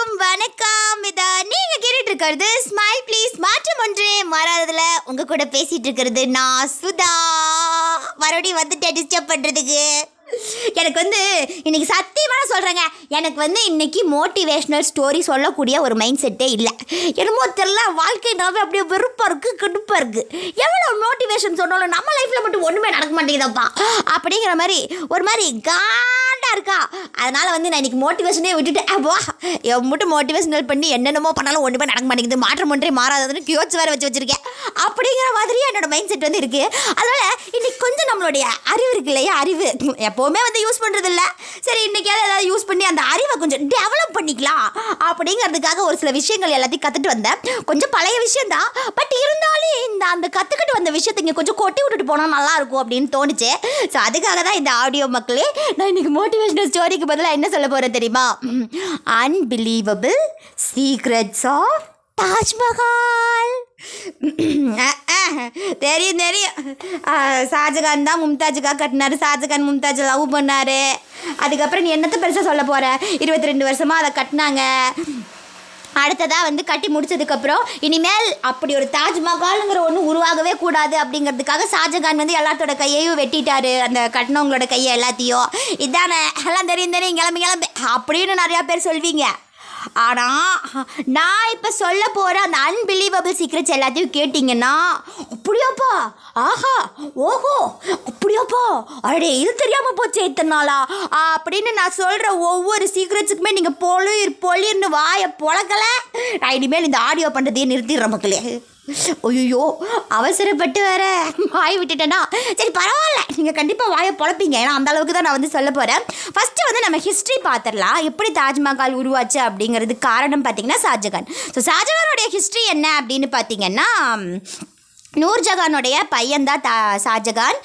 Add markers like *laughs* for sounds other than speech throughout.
எல்லாருக்கும் வணக்கம். இதா நீங்க கேட்டுட்டு இருக்கிறது ஸ்மைல் ப்ளீஸ் மாற்றம் ஒன்றே. மாறாததுல உங்க கூட பேசிட்டு இருக்கிறது நான் சுதா. மறுபடியும் வந்துட்டு டிஸ்டர்ப் பண்றதுக்கு. எனக்கு வந்து இன்னைக்கு சத்தியமான சொல்கிறேங்க எனக்கு வந்து இன்னைக்கு மோட்டிவேஷ்னல் ஸ்டோரி சொல்லக்கூடிய ஒரு மைண்ட் செட்டே இல்லை. என்னமோ தெரில வாழ்க்கைனாவே அப்படியே வெறுப்பாக இருக்குது கடுப்பாக இருக்குது எவ்வளோ மோட்டிவேஷன் சொன்னாலும் நம்ம லைஃப்பில் மட்டும் ஒன்றுமே நடக்க மாட்டேங்குதப்பா. அப்படிங்கிற மாதிரி ஒரு மாதிரி கா காண்டாக இருக்கா? அதனால் வந்து நான் இன்னைக்கு மோட்டிவேஷனே விட்டுட்டேன். வா மட்டும் மோட்டிவேஷனல் பண்ணி என்னென்னமோ பண்ணாலும் ஒன்றுமே நடக்க மாட்டேங்குது. மாற்றம் ஒன்றே மாறாததுன்னு கியோச்சு வேறு வச்சு வச்சிருக்கேன். அப்படிங்கிற மாதிரியே என்னோட மைண்ட் செட் வந்து இருக்குது அதனால் இன்னைக்கு கொஞ்சம் நம்மளுடைய அறிவு இருக்கு இல்லையா? அறிவு எப்போவுமே வந்து யூஸ் பண்ணுறதில்ல சரி இன்றைக்கியாவது ஏதாவது யூஸ் பண்ணி அந்த அறிவை கொஞ்சம் டெவலப் பண்ணிக்கலாம். அப்படிங்கிறதுக்காக ஒரு சில விஷயங்கள் எல்லாத்தையும் கற்றுட்டு வந்தேன். கொஞ்சம் பழைய விஷயம்தான். பட் இருந்தாலும் இந்த அந்த கற்றுக்கிட்டு அந்த விஷயத்தை இங்கே கொஞ்சம் கொட்டி விட்டுட்டு போனால் நல்லா இருக்கும் அப்படின்னு தோணுச்சு. ஸோ அதுக்காக தான் இந்த ஆடியோ மக்களே நான் இன்னைக்கு மோட்டிவேஷனல் ஸ்டோரிக்கு பதிலாக என்ன சொல்ல போகிறேன் தெரியுமா? அன்பிலீவபிள் சீக்ரெட்ஸ் ஆஃப் தாஜ்மஹால் தெரியும் தெரியும். ஷாஜகான் தான் மும்தாஜுக்காக கட்டினாரு. ஷாஜகான் மும்தாஜ் லவ் பண்ணாரு. அதுக்கப்புறம் நீ என்னத்தை பெருசாக சொல்ல போகிற இருபத்தி ரெண்டு வருஷமாக அதை கட்டினாங்க. அடுத்ததாக வந்து கட்டி முடிச்சதுக்கப்புறம் இனிமேல் அப்படி ஒரு தாஜ்மஹாலுங்கிற ஒன்று உருவாகவே கூடாது அப்படிங்கிறதுக்காக ஷாஜகான் வந்து எல்லாத்தோட கையையும் வெட்டிட்டாரு. அந்த கட்டினவங்களோட கையை எல்லாத்தையும். இதானே? எல்லாம் தெரியும் தெரியும் கிளம்பி கிளம்பி. அப்படின்னு நிறையா பேர் சொல்வீங்க. ஆனால் நான் இப்போ சொல்ல போகிற அந்த அன்பிலீவபிள் சீக்ரெட்ஸ் எல்லாத்தையும் கேட்டிங்கன்னா அப்படியாப்பா ஆஹா ஓஹோ அப்படியாப்பா அடே இது தெரியாமல் போச்சு இத்தனை நாளா? அப்படின்னு நான் சொல்கிற ஒவ்வொரு சீக்ரெட்ஸுக்குமே நீங்கள் பொலிர் பொழிர்னு வாயை பொழக்கல நான் இனிமேல் இந்த ஆடியோ பண்ணுறதையே நிறுத்திடுற மக்களே. ஐயோ அவசரப்பட்டு வேற வாய் விட்டுட்டேன்னா சரி பரவாயில்ல. நீங்கள் கண்டிப்பாக வாயை பொழப்பீங்க. ஏன்னா அந்த அளவுக்கு தான் நான் வந்து சொல்ல போகிறேன் ஃபஸ்ட்டு வந்து நம்ம ஹிஸ்ட்ரி பார்த்துடலாம். எப்படி தாஜ்மஹால் உருவாச்சு அப்படிங்கிறது காரணம் பார்த்தீங்கன்னா ஷாஜகான். ஸோ ஷாஜகானுடைய ஹிஸ்ட்ரி என்ன அப்படின்னு பார்த்தீங்கன்னா நூர்ஜஹானுடைய பையன்தான் தா ஷாஜகான்.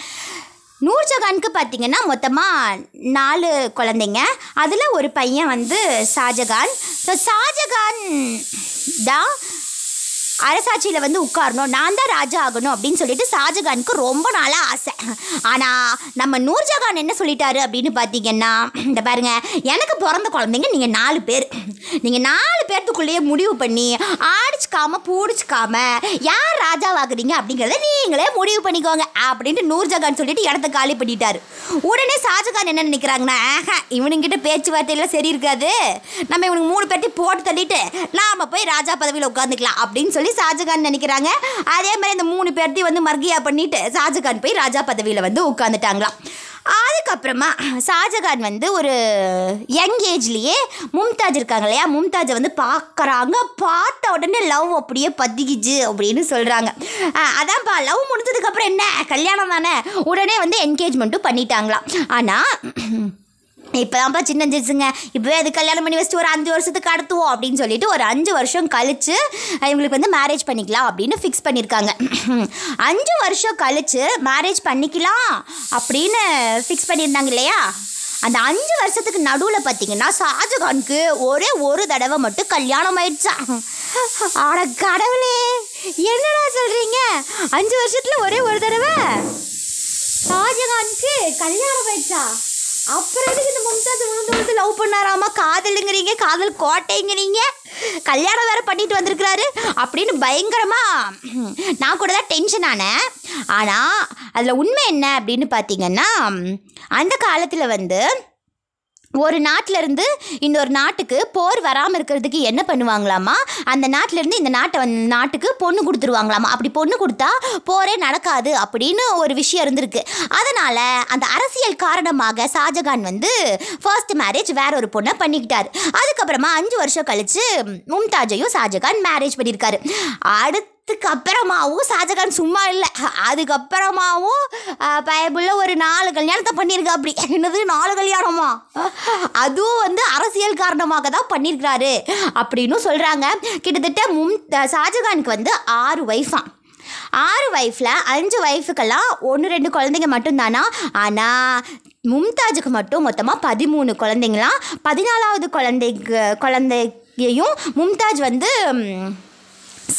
நூர்ஜஹானுக்கு பார்த்தீங்கன்னா மொத்தமாக நாலு குழந்தைங்க. அதில் ஒரு பையன் வந்து ஷாஜகான். ஸோ ஷாஜகான் தான் அரசாட்சியில் வந்து உட்காரணும். நான் தான் ராஜா ஆகணும் அப்படின்னு சொல்லிட்டு ஷாஜகானுக்கு ரொம்ப நாளாக ஆசை. ஆனால் நம்ம நூர்ஜஹான் என்ன சொல்லிட்டாரு அப்படின்னு பார்த்தீங்கன்னா இந்த பாருங்க எனக்கு பிறந்த குழந்தைங்க நீங்கள் நாலு பேர். நீங்கள் நாலு பேர்த்துக்குள்ளேயே முடிவு பண்ணி ஆடிச்சுக்காம பூடிச்சுக்காம யார் ராஜாவாகுறீங்க அப்படிங்கிறத நீங்களே முடிவு பண்ணிக்கோங்க அப்படின்ட்டு நூர்ஜஹான் சொல்லிட்டு இடத்த காலி பண்ணிட்டாரு. உடனே ஷாஜகான் என்ன நினைக்கிறாங்கன்னா ஆஹா இவனுங்கிட்ட பேச்சுவார்த்தையெல்லாம் சரி இருக்காது. நம்ம இவனுக்கு மூணு பேர்த்தையும் போட்டு தள்ளிட்டு நாம போய் ராஜா பதவியில் உட்காந்துக்கலாம் அப்படின்னு சொல்லி ஷாஜகான் நினைக்கிறாங்க. அதே மாதிரி இந்த மூணு பேர்த்தையும் வந்து மர்கியா பண்ணிட்டு ஷாஜகான் போய் ராஜா பதவியில் வந்து உட்காந்துட்டாங்களாம் அதுக்கப்புறமா ஷாஜகான் வந்து ஒரு யங் ஏஜ்லேயே மும்தாஜ் இருக்காங்க இல்லையா? மும்தாஜை வந்து பார்க்குறாங்க. பார்த்த உடனே லவ் அப்படியே பத்திக்கிச்சு அப்படின்னு சொல்கிறாங்க அதான்ப்பா லவ் முடிஞ்சதுக்கப்புறம் என்ன? கல்யாணம் தானே? உடனே வந்து என்கேஜ்மெண்ட்டும் பண்ணிட்டாங்களாம். ஆனால் இப்போதான்ப்பா சின்ன சின்ன இப்போவே அது கல்யாணம் பண்ணி வச்சுட்டு ஒரு அஞ்சு வருஷத்துக்கு அடுத்துவோம் அப்படின்னு சொல்லிட்டு ஒரு அஞ்சு வருஷம் கழிச்சு இவங்களுக்கு வந்து மேரேஜ் பண்ணிக்கலாம் அப்படின்னு ஃபிக்ஸ் பண்ணியிருக்காங்க *clears throat* அஞ்சு வருஷம் கழிச்சு மேரேஜ் பண்ணிக்கலாம் அப்படின்னு ஃபிக்ஸ் பண்ணியிருந்தாங்க இல்லையா? அந்த அஞ்சு வருஷத்துக்கு நடுவில் பார்த்தீங்கன்னா ஷாஜகானுக்கு ஒரே ஒரு தடவை மட்டும் கல்யாணம் ஆயிடுச்சா? *laughs* ஆட கடவுளே என்னடா சொல்கிறீங்க அஞ்சு வருஷத்தில் ஒரே ஒரு தடவை? ஷாஜகானுக்கு கல்யாணம் ஆயிடுச்சா? அப்புறம் எதுக்கு இந்த மும்தாஜ் விழுந்து விழுந்து லவ் பண்ணாராமா? காதலுங்கிறீங்க காதல் கோட்டைங்கிறீங்க. கல்யாணம் வேற பண்ணிட்டு வந்திருக்கிறாரு. அப்படின்னு பயங்கரமா நான் கூட தான் டென்ஷன் ஆனேன். ஆனால் அதில் உண்மை என்ன அப்படின்னு பார்த்தீங்கன்னா அந்த காலத்தில் வந்து ஒரு நாட்டிலேருந்து இன்னொரு நாட்டுக்கு போர் வராமல் இருக்கிறதுக்கு என்ன பண்ணுவாங்களாமா அந்த நாட்டில இருந்து இந்த நாட்டை வந்து நாட்டுக்கு பொண்ணு கொடுத்துருவாங்களாமா அப்படி பொண்ணு கொடுத்தா போரே நடக்காது அப்படின்னு ஒரு விஷயம் இருந்திருக்கு. அதனால் அந்த அரசியல் காரணமாக ஷாஜகான் வந்து ஃபர்ஸ்ட் மேரேஜ் வேற ஒரு பொண்ணை பண்ணிக்கிட்டார். அதுக்கப்புறமா அஞ்சு வருஷம் கழித்து மும்தாஜையும் ஷாஜகான் மேரேஜ் பண்ணியிருக்காரு. அடுத்து அதுக்கு அப்புறமாவும் ஷாஜகான் சும்மா இல்லை. அதுக்கப்புறமாவும் பயபுள்ள ஒரு நாலு கல்யாணத்தை பண்ணியிருக்கா அப்படி என்னது நாலு கல்யாணமா? அதுவும் வந்து அரசியல் காரணமாக தான் பண்ணியிருக்கிறாரு அப்படின்னு சொல்கிறாங்க கிட்டத்தட்ட மும் ஷாஜகானுக்கு வந்து ஆறு ஒய்ஃபாம் ஆறு ஒய்ஃபில் அஞ்சு ஒய்ஃபுக்கெல்லாம் ஒன்று ரெண்டு குழந்தைங்க மட்டும்தானா? ஆனால் மும்தாஜுக்கு மட்டும் மொத்தமாக பதிமூணு குழந்தைங்களாம். பதினாலாவது குழந்தைக்கு குழந்தையையும் மும்தாஜ் வந்து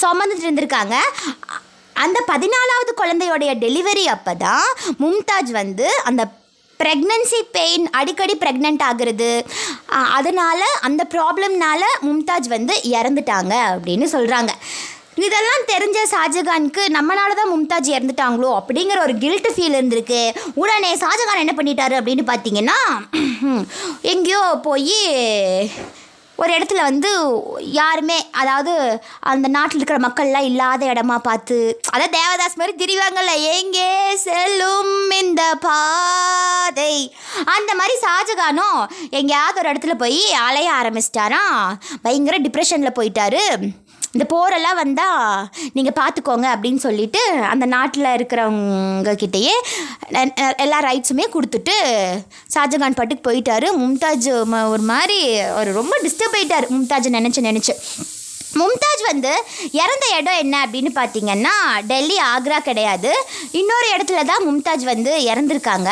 சுமந்துட்டு இருந்திருக்காங்க அந்த பதினாலாவது குழந்தையோடைய டெலிவரி அப்போ தான் மும்தாஜ் வந்து அந்த ப்ரெக்னன்சி பெயின் அடிக்கடி ப்ரெக்னென்ட் ஆகுறது. அதனால் அந்த ப்ராப்ளம்னால மும்தாஜ் வந்து இறந்துட்டாங்க அப்படின்னு சொல்கிறாங்க இதெல்லாம் தெரிஞ்ச ஷாஜகானுக்கு நம்மளால தான் மும்தாஜ் இறந்துட்டாங்களோ அப்படிங்கிற ஒரு கில்ட்டு ஃபீல் இருந்திருக்கு. உடனே ஷாஜகான் என்ன பண்ணிட்டாரு அப்படின்னு பார்த்தீங்கன்னா எங்கேயோ போய் ஒரு இடத்துல வந்து யாருமே அதாவது அந்த நாட்டில் இருக்கிற மக்கள்லாம் இல்லாத இடமா பார்த்து அதான் தேவதாஸ் மாதிரி திரிவாங்கல்ல எங்கே செல்லும் இந்த பாதை? அந்த மாதிரி ஷாஜகானும் எங்கேயாவது ஒரு இடத்துல போய் அலைய ஆரம்பிச்சிட்டாராம். பயங்கர டிப்ரெஷனில் போயிட்டாரு. இந்த போரெல்லாம் வந்தால் நீங்கள் பார்த்துக்கோங்க அப்படின்னு சொல்லிட்டு அந்த நாட்டில் இருக்கிறவங்க கிட்டேயே ந- எல்லா ரைட்ஸுமே கொடுத்துட்டு ஷாஜகான் பாட்டுக்கு போயிட்டாரு. மும்தாஜ் ஒரு மாதிரி ஒரு ரொம்ப டிஸ்டர்ப் ஆகிட்டார் மும்தாஜ் நினச்சி நினச்சி. மும்தாஜ் வந்து இறந்த இடம் என்ன அப்படின்னு பார்த்தீங்கன்னா டெல்லி ஆக்ரா கிடையாது. இன்னொரு இடத்துல தான் மும்தாஜ் வந்து இறந்துருக்காங்க.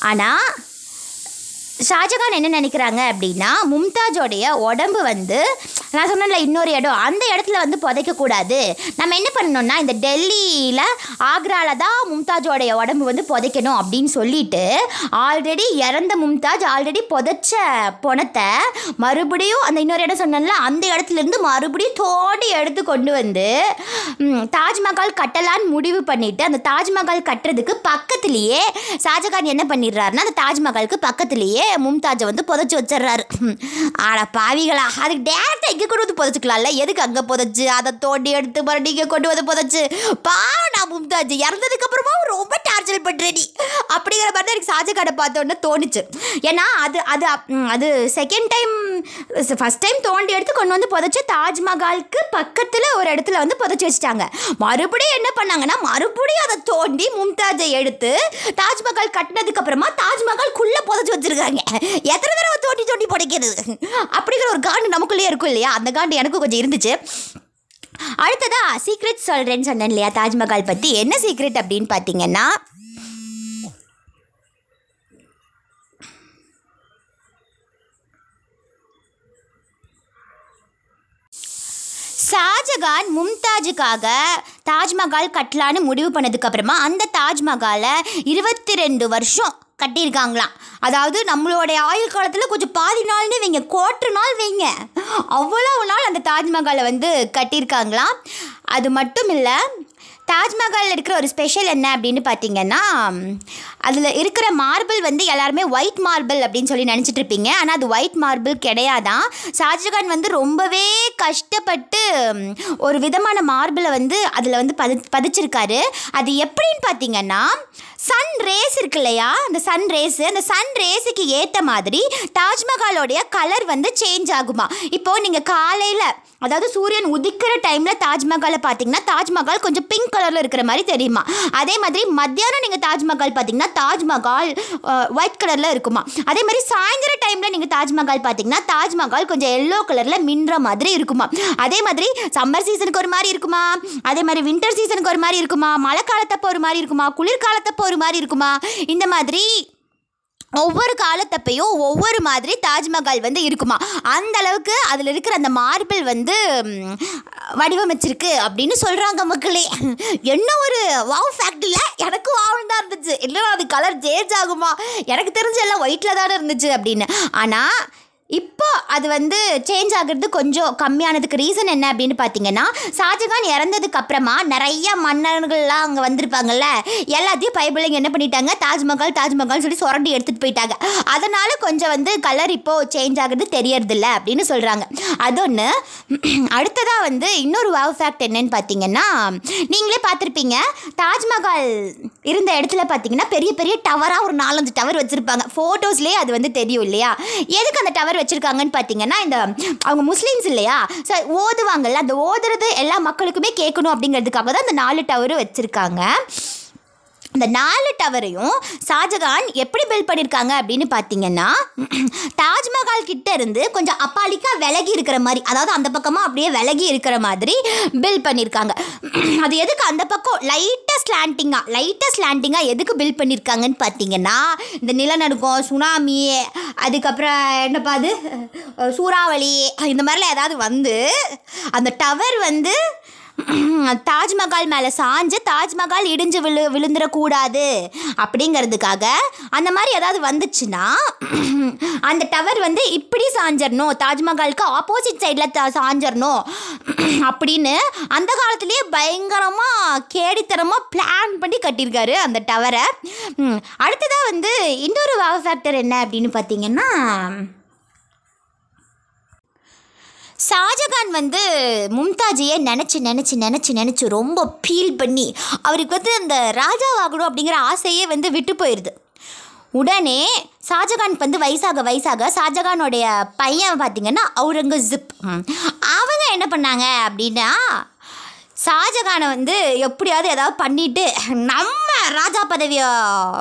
ஆனால் ஷாஜகான் என்ன நினைக்கிறாங்க அப்படின்னா மும்தாஜோடைய உடம்பு வந்து நான் சொன்னேன்ல இன்னொரு இடம். அந்த இடத்துல வந்து புதைக்கக்கூடாது நம்ம என்ன பண்ணணும்னா இந்த டெல்லியில் ஆக்ராவில் தான் மும்தாஜோடைய உடம்பு வந்து புதைக்கணும் அப்படின்னு சொல்லிட்டு ஆல்ரெடி இறந்த மும்தாஜ் ஆல்ரெடி புதைச்ச பணத்தை மறுபடியும் அந்த இன்னொரு இடம் சொன்னேன்ல அந்த இடத்துலேருந்து மறுபடியும் தோண்டி எடுத்து கொண்டு வந்து தாஜ்மஹால் கட்டலான்னு முடிவு பண்ணிவிட்டு அந்த தாஜ்மஹால் கட்டுறதுக்கு பக்கத்துலேயே ஷாஜகான் என்ன பண்ணிடுறாருன்னா அந்த தாஜ்மஹாலுக்கு பக்கத்துலேயே மும்தாஜை வந்து புதைச்சி வச்சிடுறாரு. ஆனால் ஆட பாவிகளா அதுக்கு டேரக்டாக இங்கே கொண்டு வந்து புதைச்சிக்கலாம்ல? எதுக்கு அங்கே புதைச்சி? அதை தோண்டி எடுத்து மறுபடியும் இங்கே கொண்டு வந்து புதைச்சு? பாவம் நான் மும்தாஜ் இறந்ததுக்கு அப்புறமா ரொம்ப டார்ச்சர் பண்ணுறேடி அப்படிங்கிற மாதிரி தான் எனக்கு ஷாஜகானை பார்த்த தோணுச்சு. ஏன்னா அது அது அது செகண்ட் டைம் ஃபஸ்ட் டைம் தோண்டி எடுத்து கொண்டு வந்து புதைச்சு தாஜ்மஹாலுக்கு பக்கத்தில் ஒரு இடத்துல வந்து புதைச்சி வச்சுட்டாங்க. மறுபடியும் என்ன பண்ணாங்கன்னா மறுபடியும் அதை தோண்டி மும்தாஜை எடுத்து தாஜ்மஹால் கட்டினதுக்கு அப்புறமா தாஜ்மஹால்குள்ளே புதைச்சி வச்சிருக்காங்க. எத்தனை தடவை தோண்டி தோண்டி புடைக்கிறது அப்படிங்கிற ஒரு காண்டு நமக்குள்ளேயே இருக்கும் இல்லையா? அந்த காண்டு எனக்கும் கொஞ்சம் இருந்துச்சு. அடுத்ததா சீக்ரெட் சொல்கிறேன்னு சொன்னேன் இல்லையா தாஜ்மஹால் பற்றி என்ன சீக்ரெட் அப்படின்னு பார்த்தீங்கன்னா ஷாஜகான் மும்தாஜுக்காக தாஜ்மஹால் கட்டலான்னு முடிவு பண்ணதுக்கு அப்புறமா அந்த தாஜ்மஹாலை இருபத்தி ரெண்டு வருஷம் கட்டியிருக்காங்களாம். அதாவது நம்மளுடைய ஆயுள் காலத்தில் கொஞ்சம் பாதி நாள்னு வைங்க கோட்டு நாள் வைங்க. அவ்வளவு நாள் அந்த தாஜ்மஹாலை வந்து கட்டியிருக்காங்களாம். அது மட்டும் இல்லை தாஜ்மஹாலில் இருக்கிற ஒரு ஸ்பெஷல் என்ன அப்படின்னு பார்த்தீங்கன்னா அதில் இருக்கிற மார்பிள் வந்து எல்லாருமே ஒயிட் மார்பிள் அப்படின்னு சொல்லி நினச்சிட்டு இருப்பீங்க ஆனால் அது ஒயிட் மார்பிள் கிடையாதான். ஷாஜகான் வந்து ரொம்பவே கஷ்டப்பட்டு ஒரு விதமான மார்பிளை வந்து அதில் வந்து பதி பதிச்சிருக்காரு. அது எப்படின்னு பார்த்தீங்கன்னா சன் ரேஸ் இருக்கு இல்லையா? அந்த சன் ரேஸ் அந்த சன் ரேஸுக்கு ஏற்ற மாதிரி தாஜ்மஹாலோடைய கலர் வந்து சேஞ்ச் ஆகுமா? இப்போது நீங்கள் காலையில் அதாவது சூரியன் உதிக்கிற டைமில் தாஜ்மஹாலை பார்த்தீங்கன்னா தாஜ்மஹால் கொஞ்சம் பிங்க் கலரில் இருக்கிற மாதிரி தெரியுமா? அதே மாதிரி மத்தியானம் நீங்கள் தாஜ்மஹால் பார்த்தீங்கன்னா தாஜ்மஹால் ஒயிட் கலரில் இருக்குமா? அதே மாதிரி சாயந்தர டைமில் நீங்கள் தாஜ்மஹால் பார்த்தீங்கன்னா தாஜ்மஹால் கொஞ்சம் எல்லோ கலரில் மின்ற மாதிரி இருக்குமா? அதே மாதிரி சம்மர் சீசனுக்கு ஒரு மாதிரி இருக்குமா? அதே மாதிரி வின்டர் சீசனுக்கு ஒரு மாதிரி இருக்குமா? மழை காலத்தப்போ ஒரு மாதிரி இருக்குமா? குளிர்காலத்தப்போ ஒரு மாதிரி இருக்குமா? இந்த மாதிரி ஒவ்வொரு காலத்தப்பையும் ஒவ்வொரு மாதிரி தாஜ்மஹால் வந்து இருக்குமா? அந்த அளவுக்கு அதில் இருக்கிற அந்த மார்பிள் வந்து வடிவமைச்சிருக்கு அப்படின்னு சொல்கிறாங்க மக்களே. என்ன ஒரு வாவ் ஃபேக்ட் இல்லை? எனக்கு வாவ் தான் இருந்துச்சு. இல்லை அது கலர் சேஞ்ச் ஆகுமா? எனக்கு தெரிஞ்ச எல்லாம் ஒயிட்டில் தானே இருந்துச்சு அப்படின்னு. ஆனால் இப்போ அது வந்து சேஞ்ச் ஆகிறது கொஞ்சம் கம்மியானதுக்கு ரீசன் என்ன அப்படின்னு பார்த்தீங்கன்னா ஷாஜகான் இறந்ததுக்கு அப்புறமா நிறைய மன்னர்கள்லாம் அங்கே வந்திருப்பாங்கல்ல எல்லாத்தையும் பைபிளைங்க என்ன பண்ணிட்டாங்க? தாஜ்மஹால் தாஜ்மஹால் சொல்லி சுரண்டி எடுத்துகிட்டு போயிட்டாங்க. அதனால கொஞ்சம் வந்து கலர் இப்போது சேஞ்ச் ஆகிறது தெரியறதில்ல அப்படின்னு சொல்கிறாங்க அதொன்று அடுத்ததாக வந்து இன்னொரு வாவ் ஃபேக்ட் என்னன்னு பார்த்தீங்கன்னா நீங்களே பார்த்துருப்பீங்க தாஜ்மஹால் இருந்த இடத்துல பார்த்தீங்கன்னா பெரிய பெரிய டவராக ஒரு நாலஞ்சு டவர் வச்சுருப்பாங்க. ஃபோட்டோஸ்லேயே அது வந்து தெரியும் இல்லையா? எதுக்கு அந்த டவர் வச்சுருக்காங்கன்னு பார்த்தீங்கன்னா இந்த அவங்க முஸ்லீம்ஸ் இல்லையா? ஸோ ஓதுவாங்கல்ல அந்த ஓதுறது எல்லா மக்களுக்குமே கேட்கணும் அப்படிங்கிறதுக்காக தான் அந்த நாலு டவரும் வச்சுருக்காங்க. இந்த நாலு டவரையும் ஷாஜகான் எப்படி பில்ட் பண்ணியிருக்காங்க அப்படின்னு பார்த்தீங்கன்னா தாஜ்மஹால் கிட்ட இருந்து கொஞ்சம் அப்பாலிக்காக விலகி இருக்கிற மாதிரி அதாவது அந்த பக்கமாக அப்படியே விலகி இருக்கிற மாதிரி பில்ட் பண்ணியிருக்காங்க அது எதுக்கு அந்த பக்கம் லைட்டாக ஸ்லாண்டிங்காக லைட்டாக ஸ்லாண்டிங்காக எதுக்கு பில்ட் பண்ணியிருக்காங்கன்னு பார்த்தீங்கன்னா இந்த நிலநடுக்கம் சுனாமி அதுக்கப்புறம் என்னப்பா அது? சூறாவளி இந்த மாதிரிலாம் ஏதாவது வந்து அந்த டவர் வந்து *clears throat* தாஜ்மஹால் மேலே சாஞ்சு தாஜ்மஹால் இடிஞ்சு விழு விழுந்துடக்கூடாது அப்படிங்கிறதுக்காக அந்த மாதிரி ஏதாவது வந்துச்சுன்னா *clears throat* அந்த டவர் வந்து இப்படி சாஞ்சிடணும் தாஜ்மஹாலுக்கு ஆப்போசிட் சைடில் த சாஞ்சிடணும் அப்படின்னு அந்த காலத்துலேயே பயங்கரமாக கேடித்தனமாக பிளான் பண்ணி கட்டியிருக்காரு அந்த டவரை அடுத்ததாக வந்து இன்னொரு வேவ் ஃபேக்டர் என்ன அப்படின்னு பார்த்தீங்கன்னா ஷாஜகான் வந்து மும்தாஜியை நினச்சி நினச்சி நினச்சி நினச்சி ரொம்ப ஃபீல் பண்ணி அவருக்கு வந்து அந்த ராஜாவாகணும் அப்படிங்கிற ஆசையே வந்து விட்டு போயிடுது உடனே ஷாஜகானுக்கு வந்து வயசாக வயசாக ஷாஜகானுடைய பையன் பார்த்திங்கன்னா அவுரங்கசீப் அவங்க என்ன பண்ணாங்க அப்படின்னா ஷாஜகானை வந்து எப்படியாவது ஏதாவது பண்ணிட்டு நம்ம ராஜா பதவியை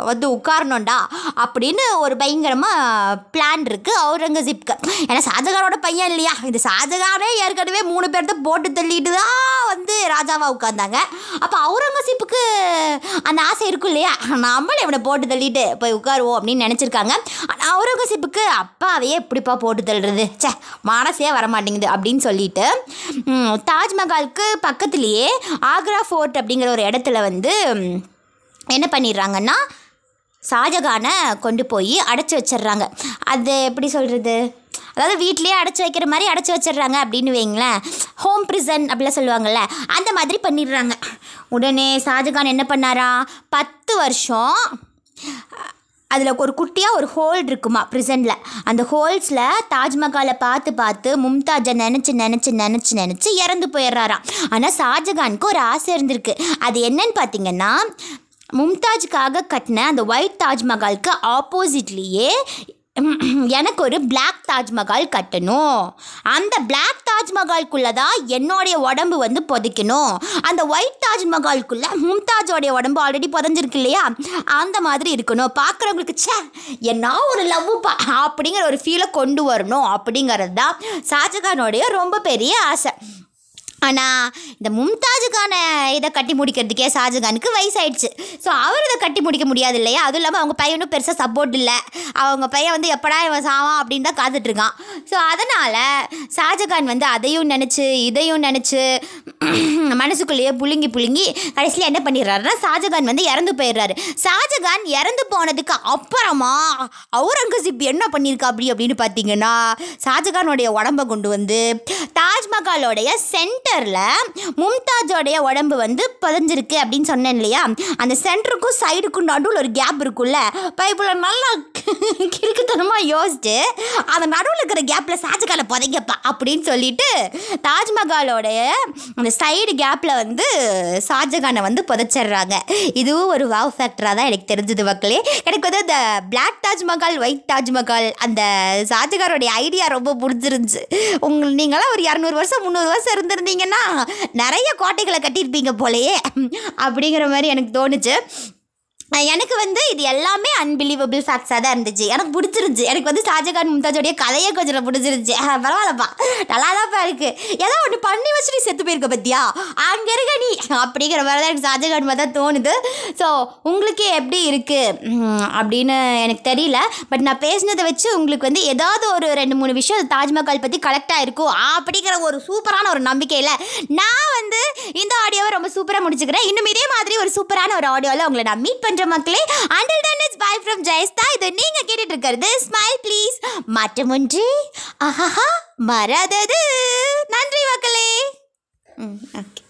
வந்து உட்காரணும்டா அப்படின்னு ஒரு பயங்கரமாக பிளான் இருக்குது அவுரங்கசீப்க்கு. ஏன்னா ஷாஜகானோட பையன் இல்லையா? இந்த ஷாஜகானே ஏற்கனவே மூணு பேர்த்த போட்டு தள்ளிட்டு தான் ராஜாவாக உட்காந்தாங்க அப்போ அவுரங்கசீப்புக்கு அந்த ஆசை இருக்கும் இல்லையா? நம்மளும் இவனை போட்டு தள்ளிட்டு போய் உட்காருவோம் அப்படின்னு நினச்சிருக்காங்க. ஆனால் அவுரங்கசீப்புக்கு அப்பாவையே எப்படிப்பா போட்டு தள்ளுறது? ச்சே மனசே வரமாட்டேங்குது அப்படின்னு சொல்லிட்டு தாஜ்மஹாலுக்கு பக்கத்துலேயே ஆக்ரா ஃபோர்ட் அப்படிங்கிற ஒரு இடத்துல வந்து என்ன பண்ணிடுறாங்கன்னா ஷாஜகானை கொண்டு போய் அடைச்சி வச்சிடுறாங்க. அது எப்படி சொல்கிறது அதாவது வீட்லேயே அடைச்சி வைக்கிற மாதிரி அடைச்சி வச்சிடுறாங்க அப்படின்னு வைங்களேன் ஹோம் ப்ரிசன் அப்படிலாம் சொல்லுவாங்கள்ல அந்த மாதிரி பண்ணிடுறாங்க. உடனே ஷாஜகான் என்ன பண்ணாரா? பத்து வருஷம் அதில் ஒரு குட்டியாக ஒரு ஹோல் இருக்குமா ப்ரிசனில் அந்த ஹோல்ஸில் தாஜ்மஹாலை பார்த்து பார்த்து மும்தாஜை நினச்சி நினச்சி நினச்சி நினச்சி இறந்து போயிடுறாராம். ஆனால் ஷாஜகானுக்கு ஒரு ஆசை இருந்திருக்கு. அது என்னன்னு பார்த்தீங்கன்னா மும்தாஜுக்காக கட்டின அந்த ஒயிட் தாஜ்மஹாலுக்கு ஆப்போசிட்லேயே எனக்கு ஒரு பிளாக் தாஜ்மஹால் கட்டணும். அந்த பிளாக் தாஜ்மஹால்குள்ளே தான் என்னுடைய உடம்பு வந்து புதைக்கணும். அந்த ஒயிட் தாஜ்மஹால்குள்ளே மும்தாஜோடைய உடம்பு ஆல்ரெடி புதஞ்சிருக்கு இல்லையா? அந்த மாதிரி இருக்கணும். பார்க்குறவங்களுக்கு ச்சே என்ன ஒரு லவ்வுப்பா அப்படிங்கிற ஒரு ஃபீலை கொண்டு வரணும். அப்படிங்கிறது தான் ஷாஜகானோடைய ரொம்ப பெரிய ஆசை. ஆனால் இந்த மும்தாஜுக்கான இதை கட்டி முடிக்கிறதுக்கே ஷாஜகானுக்கு வயசாயிடுச்சு. ஸோ அவர் இதை கட்டி முடிக்க முடியாது இல்லையா? அதுவும் இல்லாமல் அவங்க பையனும் பெருசாக சப்போர்ட் இல்லை. அவங்க பையன் வந்து எப்படா இவன் சாவான் அப்படின்னு தான் காத்துட்ருக்கான். ஸோ அதனால் ஷாஜகான் வந்து அதையும் நினச்சி இதையும் நினச்சி மனசுக்குள்ளேயே புழுங்கி புழுங்கி கடைசியில் என்ன பண்ணிடுறாருன்னா ஷாஜகான் வந்து இறந்து போயிடுறாரு. ஷாஜகான் இறந்து போனதுக்கு அப்புறமா அவுரங்கசீப் என்ன பண்ணியிருக்கா அப்படி அப்படின்னு பார்த்தீங்கன்னா ஷாஜகானுடைய உடம்பை கொண்டு வந்து தாஜ்மஹாலோடைய சென்டரில் மும்தாஜோடைய உடம்பு வந்து புதஞ்சிருக்கு அப்படின்னு சொன்னேன் இல்லையா? அந்த சென்டருக்கும் சைடுக்கும் நடுவில் ஒரு கேப் இருக்குல்ல பைப்பில் நல்லா *laughs* கிறுக்குத்தனமாக யோசிச்சு அந்த நடுவில் இருக்கிற கேப்பில் ஷாஜகானை புதைக்கப்பா அப்படின்னு சொல்லிட்டு தாஜ்மஹாலோடைய அந்த சைடு கேப்பில் வந்து ஷாஜகானை வந்து புதைச்சிட்றாங்க. இதுவும் ஒரு வாவ் ஃபேக்டராக தான் எனக்கு தெரிஞ்சது மக்களே. எனக்கு வந்து அந்த பிளாக் தாஜ்மஹால் ஒயிட் தாஜ்மஹால் அந்த ஷாஜகானோடைய ஐடியா ரொம்ப பிடிச்சிருந்துச்சு. உங்கள் நீங்களாம் ஒரு இரநூறு வருஷம் முந்நூறு வருஷம் இருந்திருந்தீங்க இருந்திருந்தீங்கன்னா நிறைய கோட்டைகளை கட்டியிருப்பீங்க போலயே அப்படிங்கிற மாதிரி எனக்கு தோணுச்சு. எனக்கு வந்து இது எல்லாமே அன்பிலீவபிள் ஃபேக்ட்ஸாக தான் இருந்துச்சு. எனக்கு பிடிச்சிருந்துச்சி. எனக்கு வந்து ஷாஜகான் மும்தாஜோடைய கதையை கொஞ்சம் பிடிச்சிருந்துச்சி. பரவாயில்லப்பா. நல்லா தான்ப்பா இருக்குது ஏதோ ஒன்று பண்ணி வச்சு நீ செத்து போயிருக்க பத்தியா? அங்கே இருக்க நீ. அப்படிங்கிற மாதிரி தான் எனக்கு ஷாஜகான் மாதிரி தான் தோணுது. ஸோ உங்களுக்கே எப்படி இருக்குது அப்படின்னு எனக்கு தெரியல. பட் நான் பேசினதை வச்சு உங்களுக்கு வந்து ஏதாவது ஒரு ரெண்டு மூணு விஷயம் தாஜ்மஹால் பற்றி கலெக்டாக இருக்கும் அப்படிங்கிற ஒரு சூப்பரான ஒரு நம்பிக்கையில் நான் வந்து இந்த ஆடியோவை ரொம்ப சூப்பராக முடிச்சுக்கிறேன். இன்னும் இதே மாதிரி ஒரு சூப்பரான ஒரு ஆடியோவில் உங்களை நான் மீட் பண்ணுறேன் பண்ணுற மக்களே until then it's bye from Jayastha. இது நீங்கள் கேட்டுட்டு இருக்கிறது ஸ்மைல் ப்ளீஸ் மாற்றமொன்றி ஆஹா மறாதது. நன்றி மக்களே. ம் ஓகே